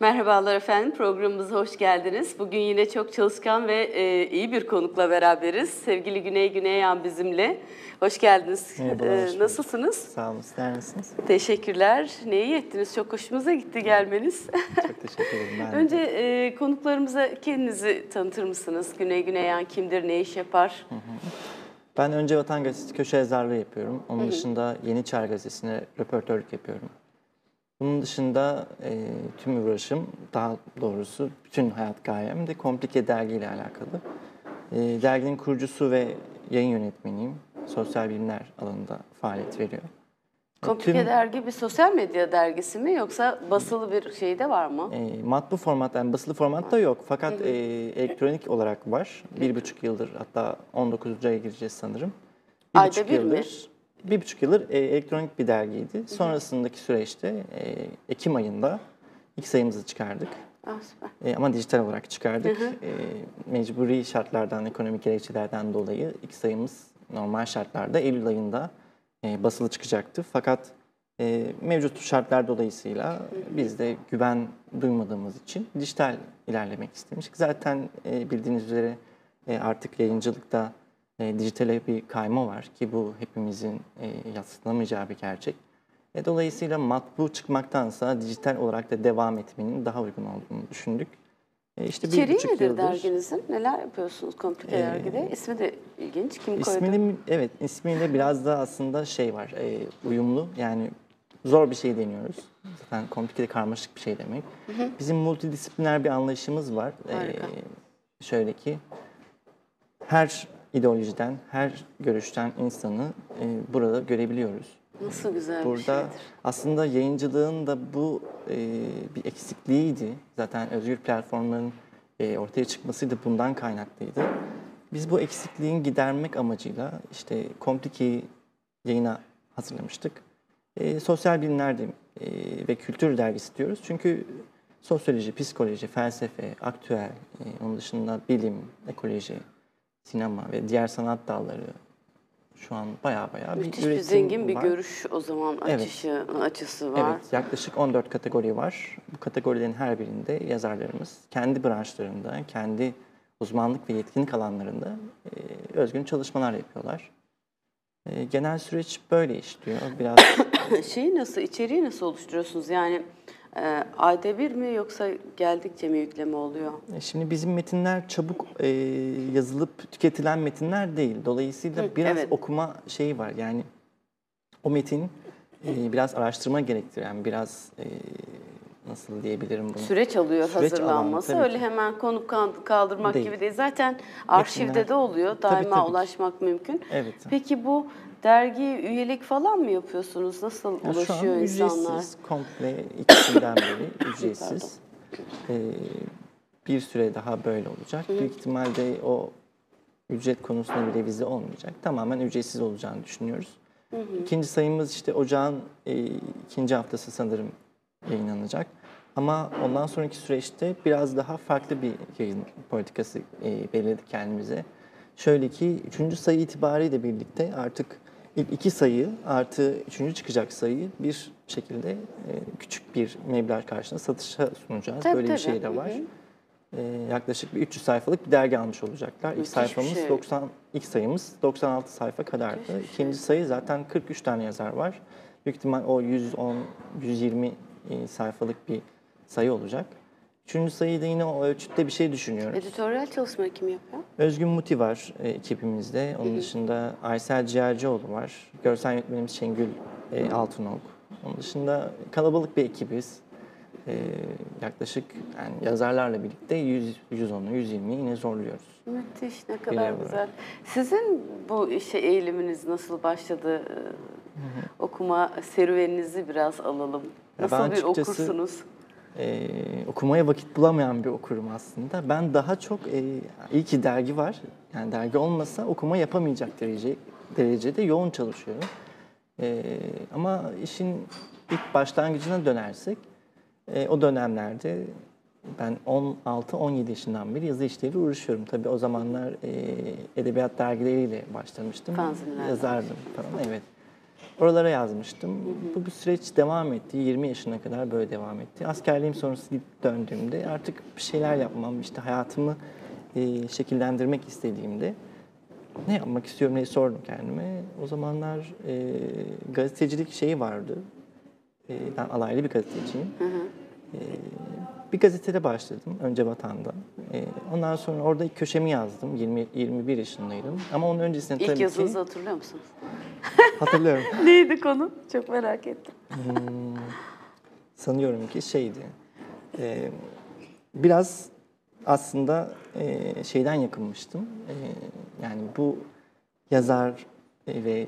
Merhabalar efendim, programımıza hoş geldiniz. Bugün yine çok çalışkan ve e, iyi bir konukla beraberiz. Sevgili Güney Güneyyan bizimle. Hoş geldiniz. Merhabalar, E, hoş nasılsınız? Sağ olun, sizler nasılsınız? Teşekkürler. Ne iyi ettiniz, çok hoşumuza gitti gelmeniz. Çok teşekkür ederim. Ben. Önce e, konuklarımıza kendinizi tanıtır mısınız? Güney Güneyyan kimdir, ne iş yapar? Ben önce Vatan Gazetesi köşe yazarlığı yapıyorum. Onun dışında Yeni Çağ Gazetesi'ne röportörlük yapıyorum. Bunun dışında e, tüm uğraşım, daha doğrusu bütün hayat gayem de Komplike Dergi ile alakalı. E, derginin kurucusu ve yayın yönetmeniyim. Sosyal bilimler alanında faaliyet veriyor. E, Komplike tüm- Dergi bir sosyal medya dergisi mi yoksa basılı bir şey de var mı? E, matbu format, yani basılı formatta yok. Fakat e, elektronik olarak var. Bir buçuk yıldır, hatta 19. aya gireceğiz sanırım. Bir Ayda buçuk bir mi? Bir buçuk yıldır e, elektronik bir dergiydi. Sonrasındaki süreçte e, Ekim ayında ilk sayımızı çıkardık. Ah, süper. E, ama dijital olarak çıkardık. E, mecburi şartlardan, ekonomik gerekçelerden dolayı ilk sayımız normal şartlarda Eylül ayında e, basılı çıkacaktı. Fakat e, mevcut şartlar dolayısıyla biz de güven duymadığımız için dijital ilerlemek istemiştik. Zaten e, bildiğiniz üzere e, artık yayıncılıkta e, dijitale bir kayma var ki bu hepimizin e, yatsınamayacağı bir gerçek. E, dolayısıyla matbu çıkmaktansa dijital olarak da devam etmenin daha uygun olduğunu düşündük. E, işte bir İçeriği buçuk nedir yıldır derginizin? Neler yapıyorsunuz Komplike Ee, Dergi'de? İsmi de ilginç. Kim koydu? isminin evet ismiyle biraz da aslında şey var e, uyumlu yani zor bir şey deniyoruz. Zaten komplike karmaşık bir şey demek. Bizim multidisipliner bir anlayışımız var. E, Harika. şöyle ki her ideolojiden, her görüşten insanı e, burada görebiliyoruz. Nasıl güzel bir Burada şeydir. aslında yayıncılığın da bu e, bir eksikliğiydi. Zaten özgür platformların e, ortaya çıkması da bundan kaynaklıydı. Biz bu eksikliğin gidermek amacıyla işte Komplike'yi yayına hazırlamıştık. E, sosyal bilimler de, e, ve kültür dergisi diyoruz. Çünkü sosyoloji, psikoloji, felsefe, aktüel, e, onun dışında bilim, ekoloji, sinema ve diğer sanat dalları şu an baya baya bir Müthiş bir zengin bir var. görüş o zaman Evet. açışı, açısı var. Evet, yaklaşık 14 kategori var. Bu kategorilerin her birinde yazarlarımız kendi branşlarında, kendi uzmanlık ve yetkinlik alanlarında e, özgün çalışmalar yapıyorlar. E, genel süreç böyle işliyor. Biraz Şeyi nasıl, içeriği nasıl oluşturuyorsunuz? Yani e, ayda bir mi yoksa geldikçe mi yükleme oluyor? e, şimdi bizim metinler çabuk e, yazılıp tüketilen metinler değil. Dolayısıyla Hı, biraz evet. okuma şeyi var. Yani o metin e, biraz araştırma gerektiren, biraz e, nasıl diyebilirim bunu? Süreç alıyor Süreç hazırlanması. alan, tabii Öyle ki. hemen konup kal- kaldırmak Değil. gibi değil. Zaten arşivde Metinler- de oluyor. Tabii, Daima tabii ki. ulaşmak mümkün. Evet. Peki bu dergi üyelik falan mı yapıyorsunuz? Nasıl Ya şu an ulaşıyor insanlar? ücretsiz, komple ikisinden beri ücretsiz. Ee, bir süre daha böyle olacak. Büyük ihtimalle o ücret konusunda bir revize olmayacak. Tamamen ücretsiz olacağını düşünüyoruz. İkinci sayımız işte ocağın e, ikinci haftası sanırım yayınlanacak. Ama ondan sonraki süreçte biraz daha farklı bir yayın politikası e, belirledik kendimize. Şöyle ki üçüncü sayı itibariyle birlikte artık ilk iki sayı artı üçüncü çıkacak sayı bir şekilde e, küçük bir meblağ karşılığında satışa sunacağız. Tabii, Böyle bir tabii. şey Hı de var. hı. E, yaklaşık bir 300 sayfalık bir dergi almış olacaklar. İlk Müthiş bir sayfamız şey. 90, ilk sayımız 96 sayfa kadardı. İkinci sayı zaten 43 tane yazar var. Büyük ihtimal o 110, 120 e, sayfalık bir sayı olacak. Üçüncü sayıda yine o ölçütte bir şey düşünüyoruz. Editoryal çalışma kim yapıyor? Özgün Muti var e, ekibimizde. Onun dışında Aysel Ciğercioğlu var. Görsel yönetmenimiz Şengül e, Altınok. Onun dışında kalabalık bir ekibiz. E, yaklaşık yani yazarlarla birlikte 100, 110'u, 120'yi yine zorluyoruz. Müthiş, ne kadar güzel. Sizin bu işe eğiliminiz nasıl başladı? Okuma serüveninizi biraz alalım. Nasıl ben bir okursunuz? E, okumaya vakit bulamayan bir okurum aslında. Ben daha çok e, iyi ki dergi var. Yani dergi olmasa okuma yapamayacak derece derecede yoğun çalışıyorum. E, ama işin ilk başlangıcına dönersek e, o dönemlerde ben 16-17 yaşından beri yazı işleriyle uğraşıyorum. Tabii o zamanlar e, edebiyat dergileriyle başlamıştım. Fanzinlerden. Yazardım falan evet. Oralara yazmıştım. Bu bir süreç devam etti. 20 yaşına kadar böyle devam etti. Askerliğim sonrası gidip döndüğümde artık bir şeyler yapmam, işte hayatımı e, şekillendirmek istediğimde ne yapmak istiyorum diye sordum kendime. O zamanlar e, gazetecilik şeyi vardı. E, ben alaylı bir gazeteciyim. E, bir gazetede başladım. Önce Vatan'da. E, ondan sonra orada ilk köşemi yazdım. 20, 21 yaşındaydım. Ama onun öncesinde İlk tabii yazınızı ki hatırlıyor musunuz? hatırlıyorum. Neydi konu? Çok merak ettim. sanıyorum ki şeydi. e, biraz aslında e, şeyden yakınmıştım. E, yani bu yazar e, ve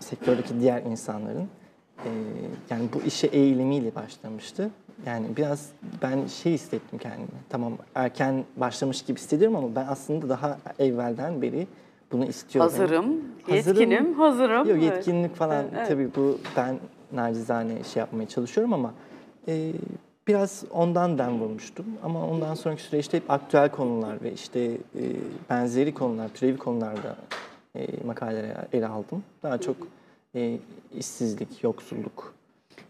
sektördeki diğer insanların e, yani bu işe eğilimiyle başlamıştı. Yani biraz ben şey hissettim kendimi. Tamam erken başlamış gibi hissediyorum ama ben aslında daha evvelden beri bunu istiyorum. Hazırım, Hazırım. yetkinim, hazırım. Yok yetkinlik falan Evet. tabii bu ben nacizane şey yapmaya çalışıyorum ama e, biraz ondan dem vurmuştum. Ama ondan sonraki süreçte hep aktüel konular ve işte e, benzeri konular, türevi konularda e, makaleleri ele aldım. Daha çok e, işsizlik, yoksulluk,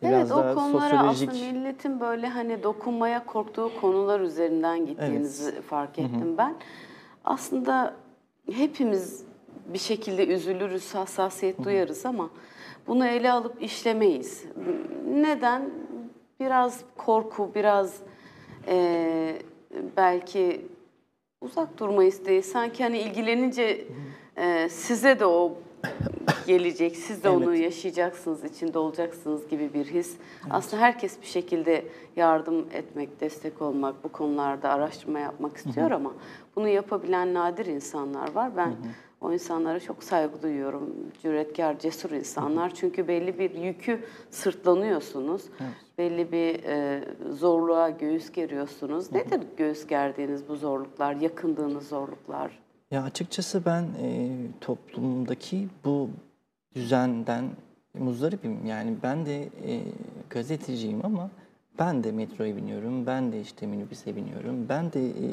Evet o konulara sosyolojik aslında milletin böyle hani dokunmaya korktuğu konular üzerinden gittiğinizi fark ettim ben. Aslında hepimiz bir şekilde üzülürüz, hassasiyet duyarız ama bunu ele alıp işlemeyiz. Neden? Biraz korku, biraz eee, belki uzak durma isteği. Sanki hani ilgilenince eee, size de o gelecek, siz de onu Evet. yaşayacaksınız, içinde olacaksınız gibi bir his. Aslında herkes bir şekilde yardım etmek, destek olmak, bu konularda araştırma yapmak istiyor ama bunu yapabilen nadir insanlar var. Ben o insanlara çok saygı duyuyorum. Cüretkar, cesur insanlar. Çünkü belli bir yükü sırtlanıyorsunuz. Belli bir e, zorluğa göğüs geriyorsunuz. Nedir göğüs gerdiğiniz bu zorluklar, yakındığınız zorluklar? Ya açıkçası ben e, toplumdaki bu düzenden muzdaripim. Yani ben de e, gazeteciyim ama ben de metroya biniyorum, ben de işte minibüse biniyorum, ben de e,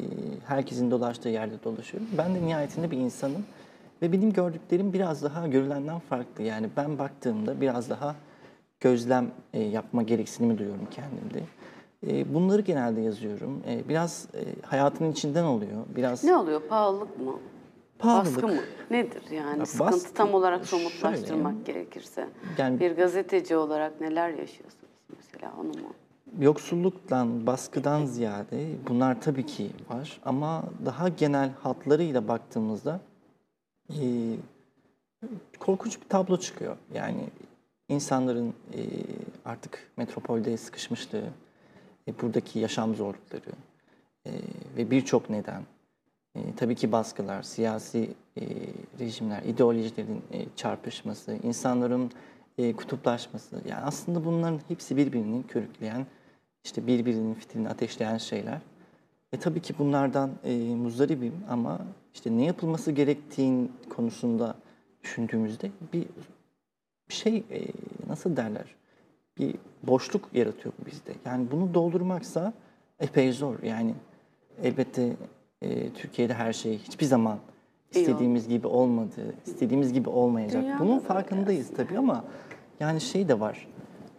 herkesin dolaştığı yerde dolaşıyorum. Ben de nihayetinde bir insanım ve benim gördüklerim biraz daha görülenden farklı. Yani ben baktığımda biraz daha gözlem e, yapma gereksinimi duyuyorum kendimde. E, bunları genelde yazıyorum. E, biraz e, hayatın içinden oluyor. Biraz Ne oluyor? Pahalılık mı? Pahalılık. Baskı mı? Nedir yani? Ya Sıkıntı baskı- tam olarak şöyle, somutlaştırmak gerekirse. Yani Bir gazeteci olarak neler yaşıyorsunuz mesela onu mu? yoksulluktan, baskıdan ziyade bunlar tabii ki var ama daha genel hatlarıyla baktığımızda e, korkunç bir tablo çıkıyor. Yani insanların e, artık metropolde sıkışmışlığı, e, buradaki yaşam zorlukları e, ve birçok neden, e, tabii ki baskılar, siyasi e, rejimler, ideolojilerin e, çarpışması, insanların e, kutuplaşması. Yani aslında bunların hepsi birbirini körükleyen, işte birbirinin fitilini ateşleyen şeyler. E tabii ki bunlardan e, muzdaribim ama işte ne yapılması gerektiğin konusunda düşündüğümüzde bir bir şey e, nasıl derler bir boşluk yaratıyor bu bizde. Yani bunu doldurmaksa epey zor. Yani elbette e, Türkiye'de her şey hiçbir zaman istediğimiz gibi olmadı, istediğimiz gibi olmayacak. Dünyada Bunun farkındayız tabii ama yani şey de var.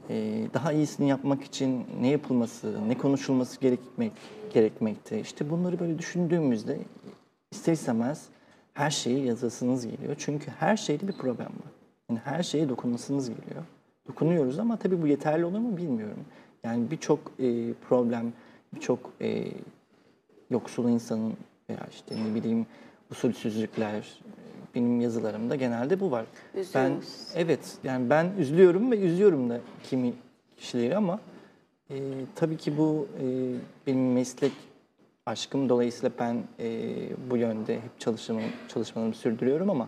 e, daha iyisini yapmak için ne yapılması, ne konuşulması gerekmek gerekmekte. İşte bunları böyle düşündüğümüzde ister istemez her şeyi yazasınız geliyor. Çünkü her şeyde bir problem var. Yani her şeye dokunmasınız geliyor. Dokunuyoruz ama tabii bu yeterli olur mu bilmiyorum. Yani birçok e, problem, birçok e, yoksul insanın veya işte ne bileyim usulsüzlükler benim yazılarımda genelde bu var. Ben Üzüyoruz. evet yani ben üzülüyorum ve üzüyorum da kimi kişileri ama e, tabii ki bu e, benim meslek aşkım dolayısıyla ben e, bu yönde hep çalışmamı, çalışmalarımı sürdürüyorum ama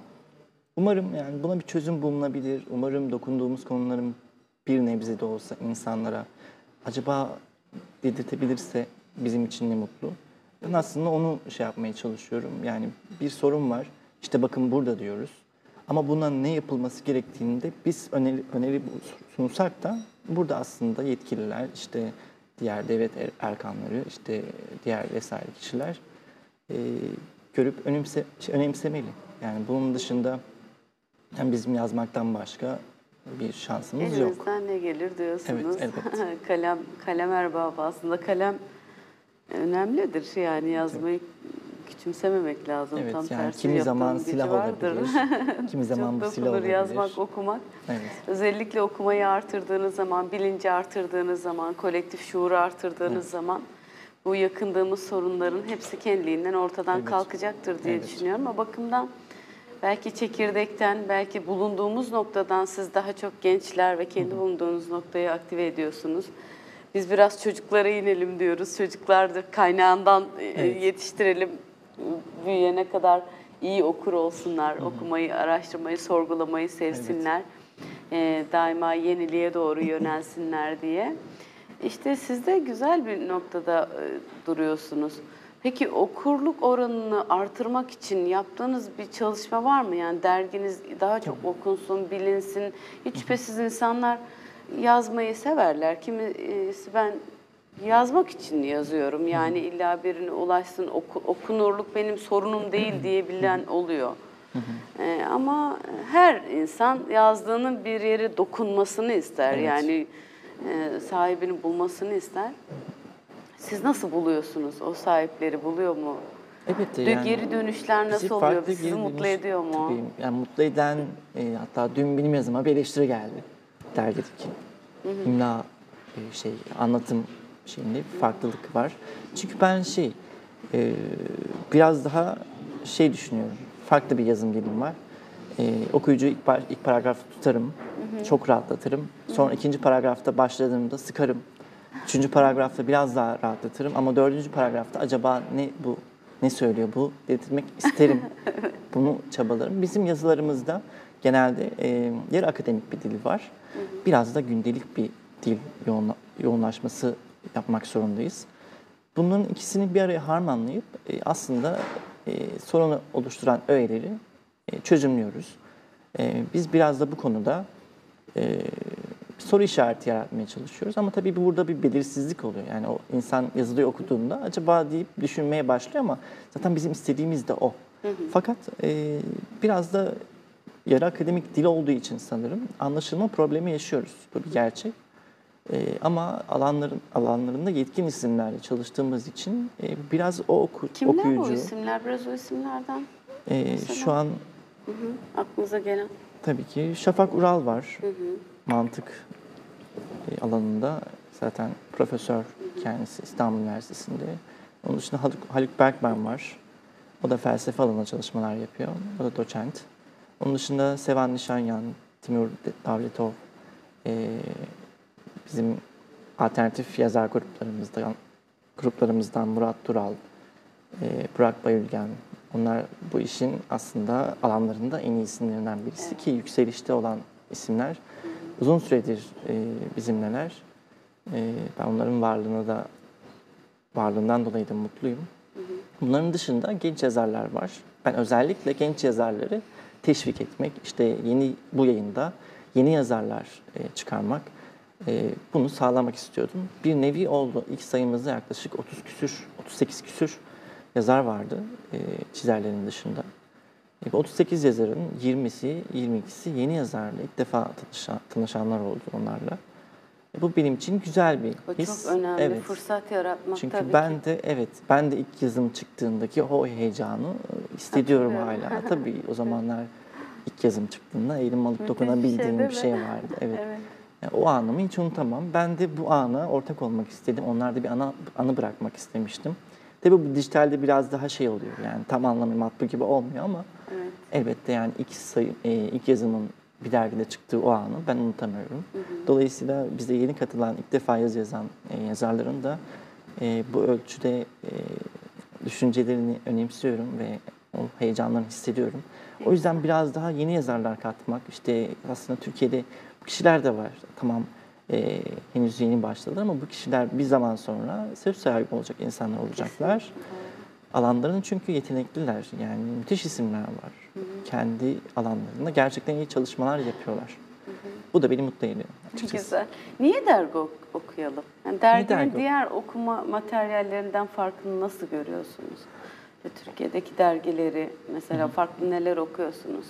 umarım yani buna bir çözüm bulunabilir. Umarım dokunduğumuz konuların bir nebze de olsa insanlara acaba dedirtebilirse bizim için ne mutlu. Ben aslında onu şey yapmaya çalışıyorum. Yani bir sorun var. İşte bakın burada diyoruz. Ama buna ne yapılması gerektiğini de biz öneri, öneri sunsak da burada aslında yetkililer, işte diğer devlet er- erkanları, işte diğer vesaire kişiler e, görüp önemse, şey, önemsemeli. Yani bunun dışında hem bizim yazmaktan başka bir şansımız yok. Elinizden ne gelir diyorsunuz. Evet, elbette. kalem, kalem erbabı aslında kalem önemlidir. Yani yazmayı küçümsememek lazım. Evet Tam yani tersi kimi zaman silah vardır. olabilir. kimi zaman Çok bu silah olabilir. yazmak, okumak. Evet. Özellikle okumayı artırdığınız zaman, bilinci artırdığınız zaman, kolektif şuuru artırdığınız zaman bu yakındığımız sorunların hepsi kendiliğinden ortadan Evet. kalkacaktır diye Evet. düşünüyorum. O bakımdan belki çekirdekten, belki bulunduğumuz noktadan siz daha çok gençler ve kendi bulunduğunuz noktayı aktive ediyorsunuz. Biz biraz çocuklara inelim diyoruz. Çocuklar da kaynağından e, Evet. yetiştirelim. Büyüyene kadar iyi okur olsunlar. Okumayı, araştırmayı, sorgulamayı sevsinler. E, daima yeniliğe doğru yönelsinler diye. İşte siz de güzel bir noktada e, duruyorsunuz. Peki okurluk oranını artırmak için yaptığınız bir çalışma var mı? Yani derginiz daha çok okunsun, bilinsin. Hiç şüphesiz insanlar yazmayı severler. Kimisi ben yazmak için yazıyorum. Yani illa birine ulaşsın, oku- okunurluk benim sorunum değil diyebilen oluyor. Ee, ama her insan yazdığının bir yere dokunmasını ister. Evet. Yani e, sahibini bulmasını ister. Siz nasıl buluyorsunuz? O sahipleri buluyor mu? Evet Dö- geri dönüşler bizi nasıl oluyor? Sizi geri mutlu dönüş- ediyor mu? Tabii, yani mutlu eden e, hatta dün benim yazıma bir eleştiri geldi dergideki. İmla e, şey anlatım şeyinde bir farklılık var. Çünkü ben şey e, biraz daha şey düşünüyorum. Farklı bir yazım dilim var. E, okuyucu ilk, par- ilk paragrafı tutarım. Çok rahatlatırım. Sonra ikinci paragrafta başladığımda sıkarım. Üçüncü paragrafta biraz daha rahatlatırım ama dördüncü paragrafta acaba ne bu ne söylüyor bu dedirtmek isterim. Bunu çabalarım. Bizim yazılarımızda genelde e, yarı akademik bir dil var. Biraz da gündelik bir dil yoğunla- yoğunlaşması yapmak zorundayız. Bunların ikisini bir araya harmanlayıp e, aslında e, sorunu oluşturan öğeleri e, çözümlüyoruz. E, biz biraz da bu konuda e, soru işareti yaratmaya çalışıyoruz. Ama tabii burada bir belirsizlik oluyor. Yani o insan yazılıyı okuduğunda acaba deyip düşünmeye başlıyor ama zaten bizim istediğimiz de o. Fakat e, biraz da yarı akademik dil olduğu için sanırım anlaşılma problemi yaşıyoruz. Bu bir gerçek. E, ama alanların alanlarında yetkin isimlerle çalıştığımız için e, biraz o oku, Kimler okuyucu. o isimler? Biraz o isimlerden e, Mesela? şu an hı hı, aklınıza gelen. Tabii ki Şafak Ural var. Mantık e, alanında zaten profesör kendisi İstanbul Üniversitesi'nde. Onun dışında Haluk, Haluk Berkman var. O da felsefe alanında çalışmalar yapıyor. O da doçent. Onun dışında Sevan Nişanyan, Timur Davletov, e, bizim alternatif yazar gruplarımızdan, gruplarımızdan Murat Dural, e, Burak Bayülgen. Onlar bu işin aslında alanlarında en iyi isimlerinden birisi ki yükselişte olan isimler. Uzun süredir e, bizimleler. E, ben onların varlığına da varlığından dolayı da mutluyum. Bunların dışında genç yazarlar var. Ben özellikle genç yazarları teşvik etmek, işte yeni bu yayında yeni yazarlar e, çıkarmak, e, bunu sağlamak istiyordum. Bir nevi oldu. İlk sayımızda yaklaşık 30 küsür, 38 küsür yazar vardı e, çizerlerin dışında. E, bu 38 yazarın 20'si, 22'si yeni yazarla ilk defa tanışan, tanışanlar oldu onlarla. E, bu benim için güzel bir O his. çok önemli. Evet. Fırsat yaratmak Çünkü tabii ben ki. de evet ben de ilk yazım çıktığındaki o heyecanı e, hissediyorum hala. Tabii o zamanlar ilk yazım çıktığında elim alıp Müthiş bir şey, dokunabildiğim bir mi? şey vardı. Evet. Evet. Yani o anımı hiç unutamam. Ben de bu ana ortak olmak istedim. Onlarda bir ana, anı bırakmak istemiştim. Tabii bu dijitalde biraz daha şey oluyor. Yani tam anlamıyla matbu gibi olmuyor ama Evet. elbette yani ilk sayı, e, ilk yazımın bir dergide çıktığı o anı ben unutamıyorum. Dolayısıyla bize yeni katılan, ilk defa yazı yazan e, yazarların da e, bu ölçüde e, düşüncelerini önemsiyorum ve o heyecanlarını hissediyorum. O yüzden biraz daha yeni yazarlar katmak, işte aslında Türkiye'de bu kişiler de var. Tamam e, henüz yeni başladılar ama bu kişiler bir zaman sonra söz sahibi olacak insanlar olacaklar. Alanlarının çünkü yetenekliler. Yani müthiş isimler var. Kendi alanlarında gerçekten iyi çalışmalar yapıyorlar. Bu da beni mutlu ediyor açıkçası. Güzel. Niye dergi ok- okuyalım? Yani derginin dergi diğer okuma materyallerinden farkını nasıl görüyorsunuz? Türkiye'deki dergileri mesela farklı neler okuyorsunuz?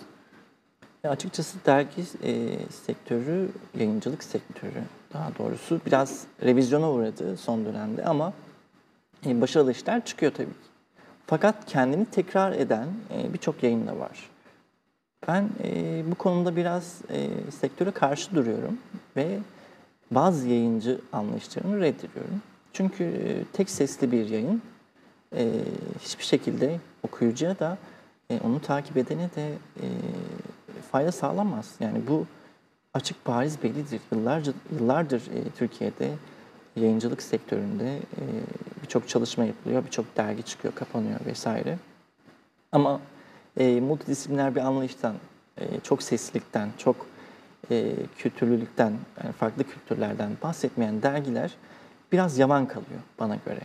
Ya açıkçası dergi e, sektörü, yayıncılık sektörü daha doğrusu biraz revizyona uğradı son dönemde ama e, başarılı işler çıkıyor tabii. Fakat kendini tekrar eden e, birçok yayın da var. Ben e, bu konuda biraz e, sektöre karşı duruyorum ve bazı yayıncı anlayışlarını reddediyorum. Çünkü e, tek sesli bir yayın e, hiçbir şekilde okuyucuya da e, onu takip edene de e, fayda sağlamaz. Yani bu açık bariz bellidir. Yıllarca yıllardır e, Türkiye'de yayıncılık sektöründe e, birçok çalışma yapılıyor, birçok dergi çıkıyor, kapanıyor vesaire. Ama e, multidisipliner bir anlayıştan, e, çok seslilikten, çok e, kültürlülükten, yani farklı kültürlerden bahsetmeyen dergiler biraz yavan kalıyor bana göre.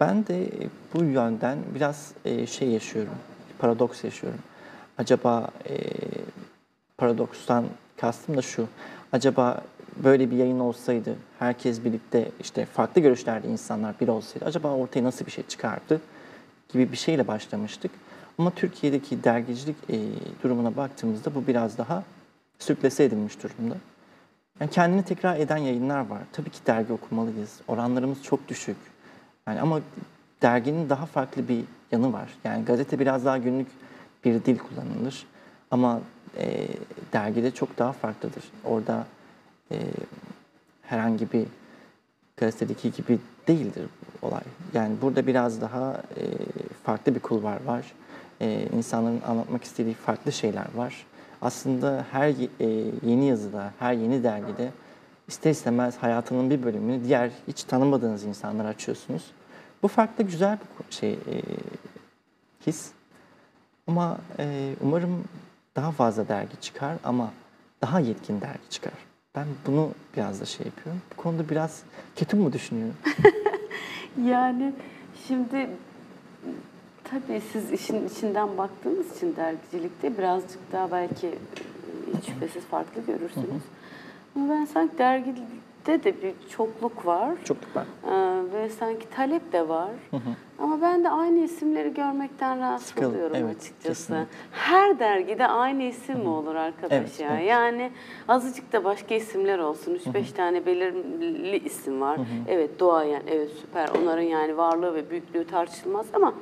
Ben de bu yönden biraz e, şey yaşıyorum, paradoks yaşıyorum. Acaba e, paradokstan kastım da şu, acaba böyle bir yayın olsaydı, herkes birlikte işte farklı görüşlerde insanlar bir olsaydı, acaba ortaya nasıl bir şey çıkardı gibi bir şeyle başlamıştık. Ama Türkiye'deki dergicilik e, durumuna baktığımızda bu biraz daha sürklese edilmiş durumda. Yani kendini tekrar eden yayınlar var. Tabii ki dergi okumalıyız. Oranlarımız çok düşük. Yani ama derginin daha farklı bir yanı var. Yani gazete biraz daha günlük bir dil kullanılır. Ama e, dergide çok daha farklıdır. Orada e, herhangi bir gazetedeki gibi değildir olay. Yani burada biraz daha e, farklı bir kulvar var. E, insanların anlatmak istediği farklı şeyler var. Aslında her e, yeni yazıda, her yeni dergide ister istemez hayatının bir bölümünü diğer hiç tanımadığınız insanlara açıyorsunuz. Bu farklı güzel bir şey e, his. Ama e, umarım daha fazla dergi çıkar ama daha yetkin dergi çıkar. Ben bunu biraz da şey yapıyorum. Bu konuda biraz kötü mü düşünüyorum? yani şimdi tabii siz işin içinden baktığınız için dergicilikte birazcık daha belki hiç şüphesiz farklı görürsünüz. Hı hı. Ama ben sanki dergide de bir çokluk var. Çokluk var. Ee, ve sanki talep de var. Hı hı. Ama ben de aynı isimleri görmekten rahatsız Sıkıl, oluyorum evet, açıkçası. Kesinlikle. Her dergide aynı isim mi olur arkadaş evet, ya? Evet. Yani azıcık da başka isimler olsun. 3-5 tane belirli isim var. Hı hı. Evet doğayan, evet süper. Onların yani varlığı ve büyüklüğü tartışılmaz ama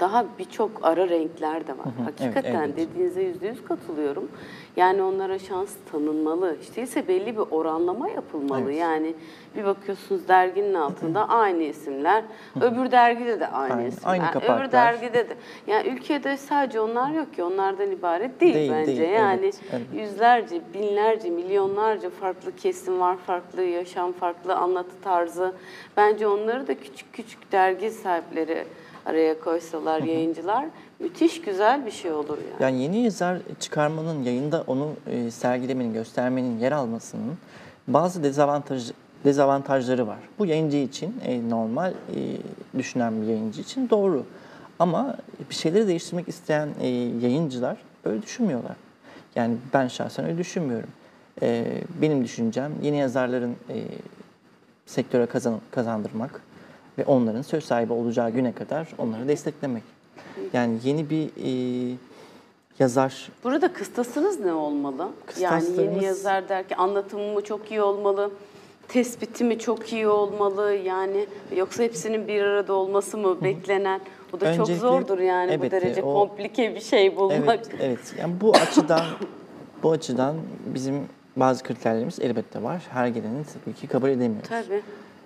daha birçok ara renkler de var. Hı hı, Hakikaten evet, evet. dediğinize yüzde yüz katılıyorum. Yani onlara şans tanınmalı. İşte ise belli bir oranlama yapılmalı. Evet. Yani bir bakıyorsunuz derginin altında aynı isimler, öbür dergide de aynı, aynı isimler, aynı kapaklar. öbür dergide de. Yani ülkede sadece onlar yok ki onlardan ibaret değil, değil bence. Değil, yani evet, evet. yüzlerce, binlerce, milyonlarca farklı kesim var, farklı yaşam, farklı anlatı tarzı. Bence onları da küçük küçük dergi sahipleri araya koysalar yayıncılar müthiş güzel bir şey olur yani. Yani yeni yazar çıkarmanın, yayında onu e, sergilemenin, göstermenin, yer almasının bazı dezavantaj dezavantajları var. Bu yayıncı için e, normal e, düşünen bir yayıncı için doğru. Ama bir şeyleri değiştirmek isteyen yayıncılar öyle düşünmüyorlar. Yani ben şahsen öyle düşünmüyorum. Benim düşüncem yeni yazarların sektöre kazan, kazandırmak, ve onların söz sahibi olacağı güne kadar onları desteklemek. Yani yeni bir e, yazar... Burada kıstasınız ne olmalı? Yani yeni yazar derken anlatımı mı çok iyi olmalı? Tespiti mi çok iyi olmalı? Yani yoksa hepsinin bir arada olması mı beklenen? Bu da Öncelikle, çok zordur yani evet, bu derece o, komplike bir şey bulmak. Evet, evet. Yani bu açıdan bu açıdan bizim bazı kriterlerimiz elbette var. Her gelenin tabii ki kabul edemiyoruz. Tabii.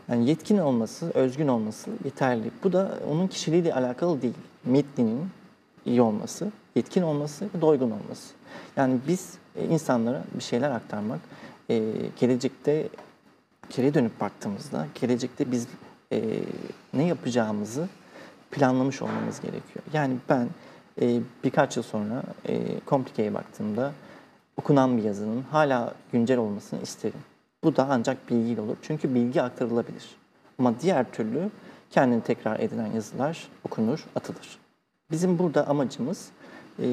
Yani yetkin olması, özgün olması yeterli. Bu da onun kişiliğiyle alakalı değil. Metninin iyi olması, yetkin olması ve doygun olması. Yani biz e, insanlara bir şeyler aktarmak, e, gelecekte geri dönüp baktığımızda, gelecekte biz e, ne yapacağımızı planlamış olmamız gerekiyor. Yani ben birkaç yıl sonra e, Komplike'ye baktığımda okunan bir yazının hala güncel olmasını isterim. Bu da ancak bilgiyle olur. Çünkü bilgi aktarılabilir. Ama diğer türlü kendini tekrar edilen yazılar okunur, atılır. Bizim burada amacımız e,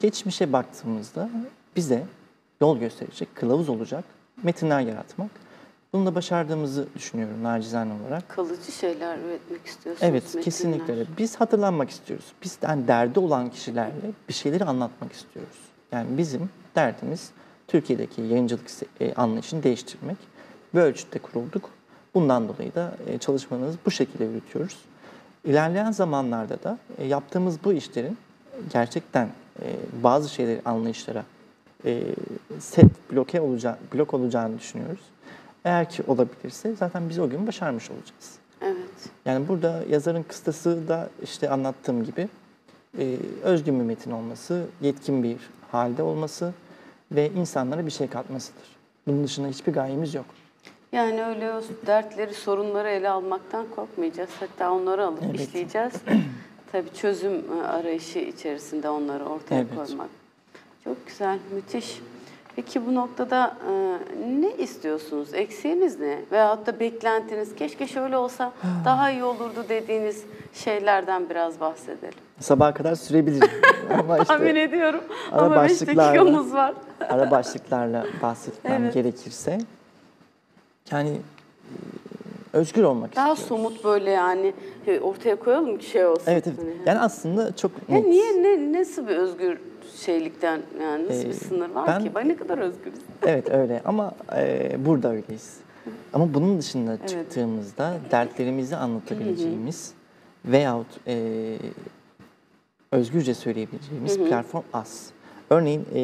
geçmişe baktığımızda bize yol gösterecek, kılavuz olacak metinler yaratmak. Bunu da başardığımızı düşünüyorum nacizane olarak. Kalıcı şeyler üretmek istiyorsunuz. Evet, metinler. kesinlikle. Biz hatırlanmak istiyoruz. Biz yani derdi olan kişilerle bir şeyleri anlatmak istiyoruz. Yani bizim derdimiz Türkiye'deki yayıncılık e, anlayışını değiştirmek. Bu ölçütte kurulduk. Bundan dolayı da e, çalışmalarımızı bu şekilde yürütüyoruz. İlerleyen zamanlarda da e, yaptığımız bu işlerin gerçekten bazı şeyleri anlayışlara set bloke olacağı, blok olacağını düşünüyoruz. Eğer ki olabilirse zaten biz o gün başarmış olacağız. Evet. Yani burada yazarın kıstası da işte anlattığım gibi özgün bir metin olması, yetkin bir halde olması ve insanlara bir şey katmasıdır. Bunun dışında hiçbir gayemiz yok. Yani öyle o dertleri, sorunları ele almaktan korkmayacağız. Hatta onları alıp evet. işleyeceğiz. Tabii çözüm arayışı içerisinde onları ortaya evet. koymak. Çok güzel, müthiş. Peki bu noktada e, ne istiyorsunuz? Eksiğiniz ne? Veyahut da beklentiniz, keşke şöyle olsa daha iyi olurdu dediğiniz şeylerden biraz bahsedelim. Sabaha kadar sürebilir. Ama işte Tahmin ediyorum. Ara Ama 5 dakikamız var. ara başlıklarla bahsetmem evet. gerekirse. Yani e, özgür olmak Daha istiyoruz. somut böyle yani e, ortaya koyalım ki şey olsun. Evet evet. Hani. Yani aslında çok net. Ya niye ne nasıl bir özgür şeylikten yani nasıl ee, bir sınır var ben, ki? Ben ne kadar özgürüz. Evet öyle ama e, burada öyleyiz. Ama bunun dışında evet. çıktığımızda dertlerimizi anlatabileceğimiz veyahut e, özgürce söyleyebileceğimiz platform az. Örneğin e,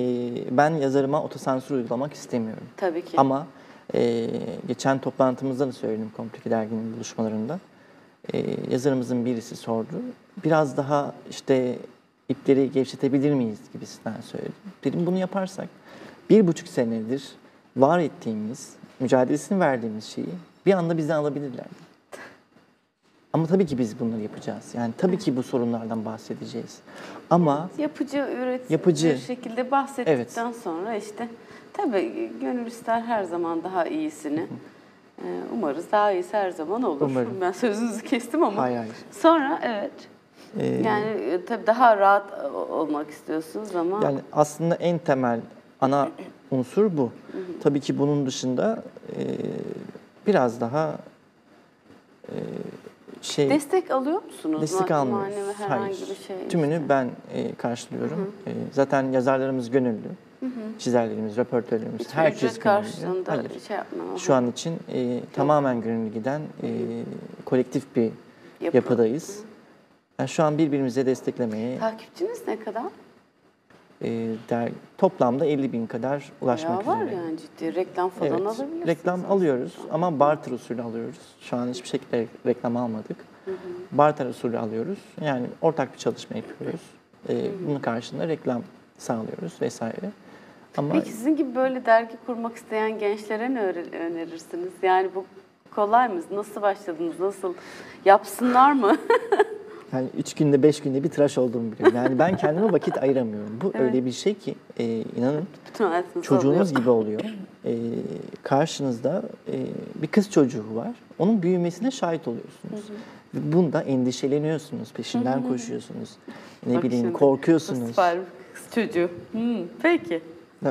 ben yazarıma otosansür uygulamak istemiyorum. Tabii ki. Ama e, geçen toplantımızda da söyledim Komplike Dergi'nin buluşmalarında. E, yazarımızın birisi sordu. Biraz daha işte ipleri gevşetebilir miyiz gibisinden söyledim. Dedim bunu yaparsak bir buçuk senedir var ettiğimiz, mücadelesini verdiğimiz şeyi bir anda bizden alabilirler. Ama tabii ki biz bunları yapacağız. Yani tabii ki bu sorunlardan bahsedeceğiz. Ama yapıcı üret yapıcı bir şekilde bahsettikten evet. sonra işte tabii gönül ister her zaman daha iyisini. Ee, umarız daha iyisi her zaman olur. Umarım. Ben sözünüzü kestim ama. Hayır hayır. Sonra evet. Ee, yani e, tabii daha rahat olmak istiyorsunuz ama. Yani aslında en temel ana unsur bu. Tabii ki bunun dışında e, biraz daha e, şey destek alıyor musunuz? Destek almıyoruz. Hayır. Bir şey Tümünü işte. ben e, karşılıyorum. Hı hı. E, zaten yazarlarımız gönüllü. Hı hı. Çizerlerimiz, röportörlerimiz, Hiç herkes karşılığında Hayır. şey yapmıyor. Şu an için e, tamamen gönüllü giden e, kolektif bir Yapı. yapıdayız. Hı. Yani şu an birbirimize desteklemeye... Takipçiniz ne kadar? E, der, toplamda 50 bin kadar ulaşmak Bayağı üzere. var yani ciddi. Reklam falan evet, alabilirsiniz. Reklam aslında. alıyoruz ama barter usulü alıyoruz. Şu an hiçbir şekilde reklam almadık. Hı hı. Barter usulü alıyoruz. Yani ortak bir çalışma yapıyoruz. E, hı hı. Bunun karşılığında reklam sağlıyoruz vesaire. Ama Peki sizin gibi böyle dergi kurmak isteyen gençlere ne önerirsiniz? Yani bu kolay mı? Nasıl başladınız? Nasıl yapsınlar mı? Yani üç günde, beş günde bir tıraş olduğumu biliyorum. Yani ben kendime vakit ayıramıyorum. Bu evet. öyle bir şey ki e, inanın çocuğunuz oluyor. gibi oluyor. E, karşınızda e, bir kız çocuğu var. Onun büyümesine şahit oluyorsunuz. Hı hı. Bunda endişeleniyorsunuz, peşinden hı hı. koşuyorsunuz. Ne Bak bileyim şimdi, korkuyorsunuz. Süper kız çocuğu. Hmm, peki.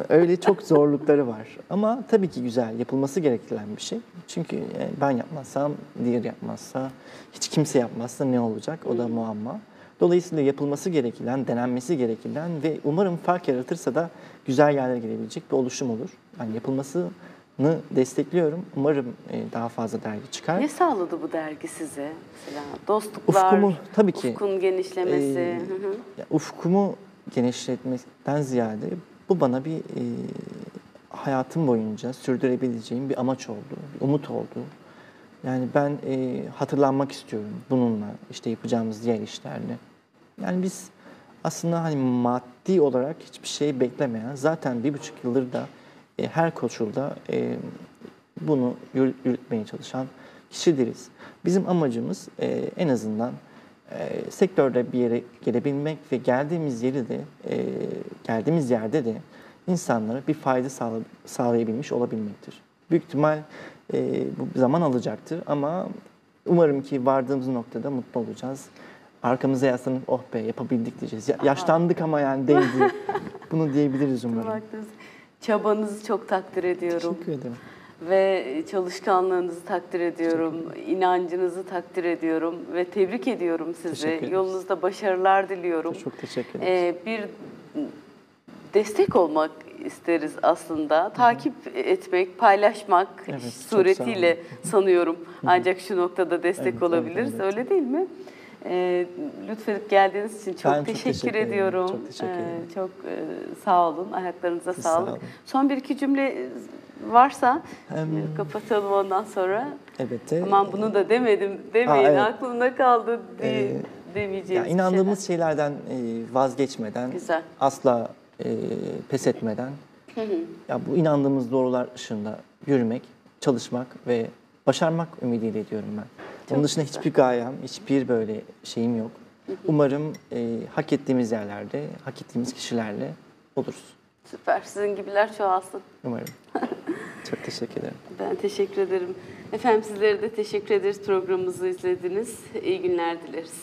Öyle çok zorlukları var. Ama tabii ki güzel, yapılması gereken bir şey. Çünkü e, ben yapmazsam, diğer yapmazsa, hiç kimse yapmazsa ne olacak? O da muamma. Dolayısıyla yapılması gereken, denenmesi gereken ve umarım fark yaratırsa da güzel yerlere gelebilecek bir oluşum olur. Yani yapılmasını destekliyorum. Umarım e, daha fazla dergi çıkar. Ne sağladı bu dergi size? Mesela dostluklar, ufkumu, tabii ki, ufkun genişlemesi. E, ufkumu genişletmekten ziyade bu bana bir e, hayatım boyunca sürdürebileceğim bir amaç oldu, bir umut oldu. Yani ben e, hatırlanmak istiyorum bununla, işte yapacağımız diğer işlerle. Yani biz aslında hani maddi olarak hiçbir şey beklemeyen, zaten bir buçuk yıldır da e, her koşulda e, bunu yürütmeye çalışan kişileriz. Bizim amacımız e, en azından e, sektörde bir yere gelebilmek ve geldiğimiz yeri de e, geldiğimiz yerde de insanlara bir fayda sağla, sağlayabilmiş olabilmektir. Büyük ihtimal e, bu zaman alacaktır ama umarım ki vardığımız noktada mutlu olacağız. Arkamıza yaslanıp oh be yapabildik diyeceğiz. Ya, yaşlandık ama yani değdi. Bunu diyebiliriz umarım. Çabanızı çok takdir ediyorum. Teşekkür ederim ve çalışkanlığınızı takdir ediyorum, inancınızı takdir ediyorum ve tebrik ediyorum sizi. Yolunuzda başarılar diliyorum. Çok teşekkür ederim. Ee, bir destek olmak isteriz aslında. Takip etmek, paylaşmak Evet, suretiyle sanıyorum. Ancak şu noktada destek Evet, evet, olabiliriz. evet. Öyle değil mi? Ee, lütfedip geldiğiniz için çok, Ben çok teşekkür, teşekkür ediyorum. Çok teşekkür Ee, ederim. çok e, sağ olun. Ayaklarınıza Siz sağlık. sağ olun. Son bir iki cümle varsa e, kapatalım ondan sonra. Evet. e, Aman bunu da demedim demeyin Aa, evet. aklımda kaldı diye Ee, demeyeceğiz. Ya inandığımız şeylerden e, vazgeçmeden, Güzel. asla e, pes etmeden, ya bu inandığımız doğrular ışığında yürümek, çalışmak ve başarmak ümidiyle diyorum ben. Onun dışında güzel. hiçbir gayem, hiçbir böyle şeyim yok. Umarım e, hak ettiğimiz yerlerde, hak ettiğimiz kişilerle oluruz. Süper. Sizin gibiler çoğalsın. Umarım. Çok teşekkür ederim. Ben teşekkür ederim. Efendim sizlere de teşekkür ederiz programımızı izlediniz. İyi günler dileriz.